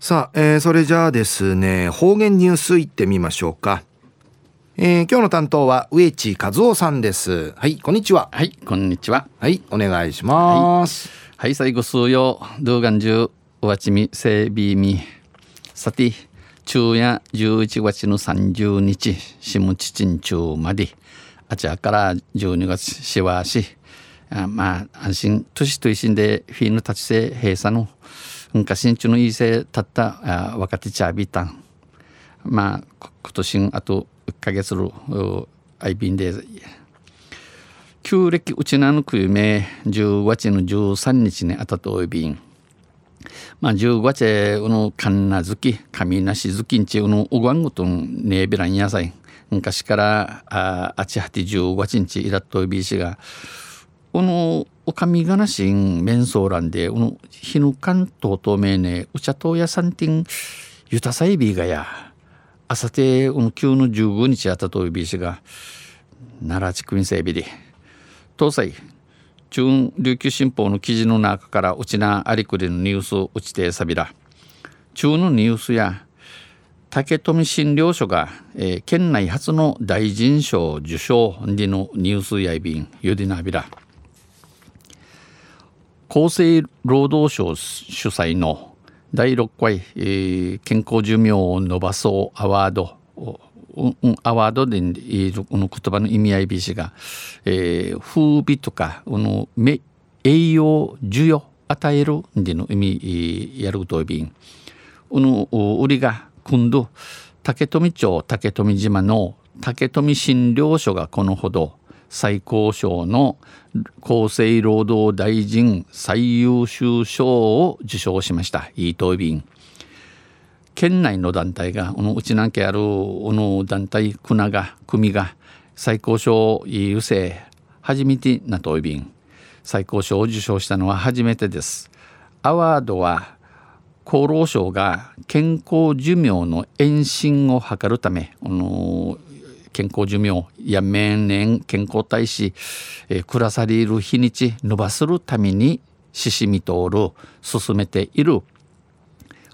さあ、えー、それじゃあですね方言ニュースいってみましょうか、えー、今日の担当は植地和夫さんです。はいこんにちは。はいこんにちは。はいお願いします、はい、はい、最後数曜動画中おわちみせいびみ。さて昼夜11月の30日しむちちんちゅうまで。あちらから12月しわし。あまあ安心年と一心でフィーヌ立ちせ閉鎖の昔中のいいせたった若手チャービータンまあ今年あと1ヶ月るアイビンで旧暦うちなのくゆめ10月の13日にあたとおいびん。まあ10月のかん。なずき神なしずきん。ちうのうがん。ごとん。ねえびらん。やさい昔からああちはて15月ん。ちいらっといびしがこのおかみがなしん面相欄でこの日ぬかんととめねうちゃとやさんてんゆたさいびがやあさてこの旧の15日あたといびしが奈良地区民整備で東西中琉球新報の記事の中からうちなありくりのニュースをうちてさびら中のニュースや竹富診療所が、えー、県内初の大臣賞受賞でのニュースやいびんゆでなびら。厚生労働省主催の第6回、えー、健康寿命を伸ばそうアワードうん、アワードでこの言葉の意味合いびしが、えー、風美とかこの栄養授与与えるでの意味やるといびんこの売りが今度竹富町竹富島の竹富診療所がこのほど最高賞の厚生労働大臣最優秀賞を受賞しました。イートイビン県内の団体がこのうちなんけあるこの団体国が組が最高賞優勢初めてなといびん最高賞を受賞したのは初めてです。アワードは厚労省が健康寿命の延伸を図るためこの健康寿命や年健康大使、えー、暮らされる日にち伸ばするためにししみとおる進めている。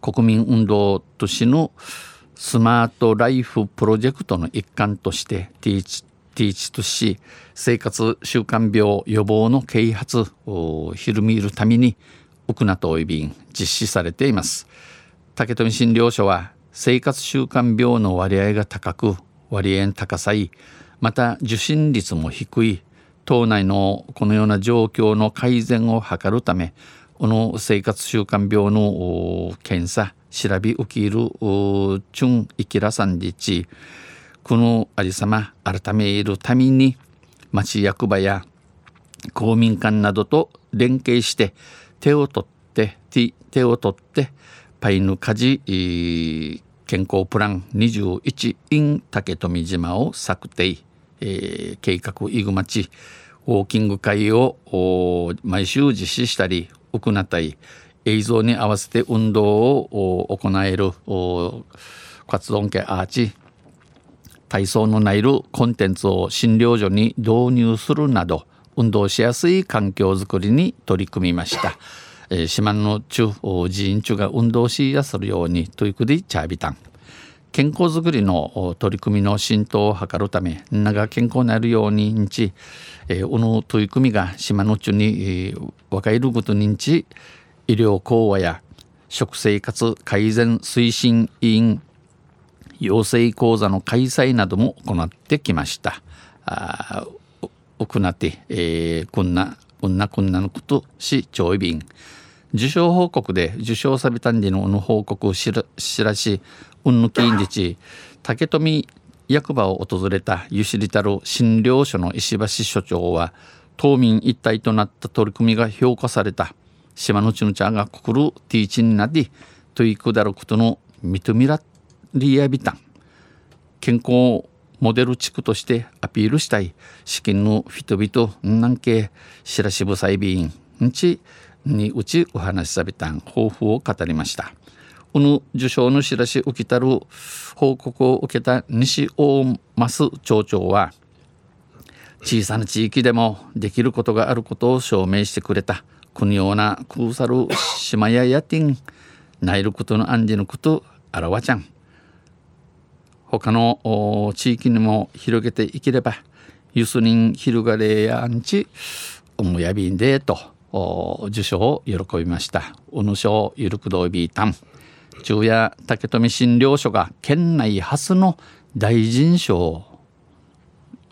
国民運動都市のスマートライフプロジェクトの一環としてティーチティーチとし生活習慣病予防の啓発を広めるために奥名といびん実施されています。竹富診療所は生活習慣病の割合が高く割合高さい。また受診率も低い。島内のこのような状況の改善を図るためこの生活習慣病の検査調べ受けるチュンイキラさんでちこのありさま改めるために町役場や公民館などと連携して手を取って手を取ってパイヌカジ健康プラン21 in 竹富島を策定、えー、計画イグマチウォーキング会を毎週実施したり行ったり映像に合わせて運動を行える活動系アーチ体操のないるコンテンツを診療所に導入するなど運動しやすい環境づくりに取り組みました。えー、島の中寺院中が運動しやするようにということでチャービタン健康づくりの取り組みの浸透を図るため長健康になるように認知、えー、この取り組みが島の中に、えー、若いることに認知医療講話や食生活改善推進委員養成講座の開催なども行ってきました。あ行って、えー、こんなこんなこんなのことし調意便受賞報告で受賞されたんでのの報告をしらしうんぬきんじち竹富役場を訪れたゆしりたる診療所の石橋所長は島民一体となった取り組みが評価された島のちのちゃんがくくるティーチになりといくだることの認めらりやびたん健康モデル地区としてアピールしたい。資金の人々なんけしらしぶさいびんんちにうちお話しさびたん抱負を語りました。この受賞の知らし受けたる報告を受けた西大増町長は小さな地域でもできることがあることを証明してくれた。国ようなクーサル島ややティンナイルことのアンディのことあらわちゃん。他の地域にも広げていければユスニン広がれやんちおむやびんでと受賞を喜びました。おぬしょうゆるくどいびいたん。昼夜竹富診療所が県内初の大臣賞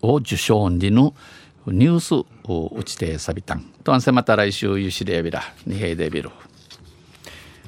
を受賞にのニュースを打ちてさびたん。とあんせまた来週ゆしでやびらにへいでびる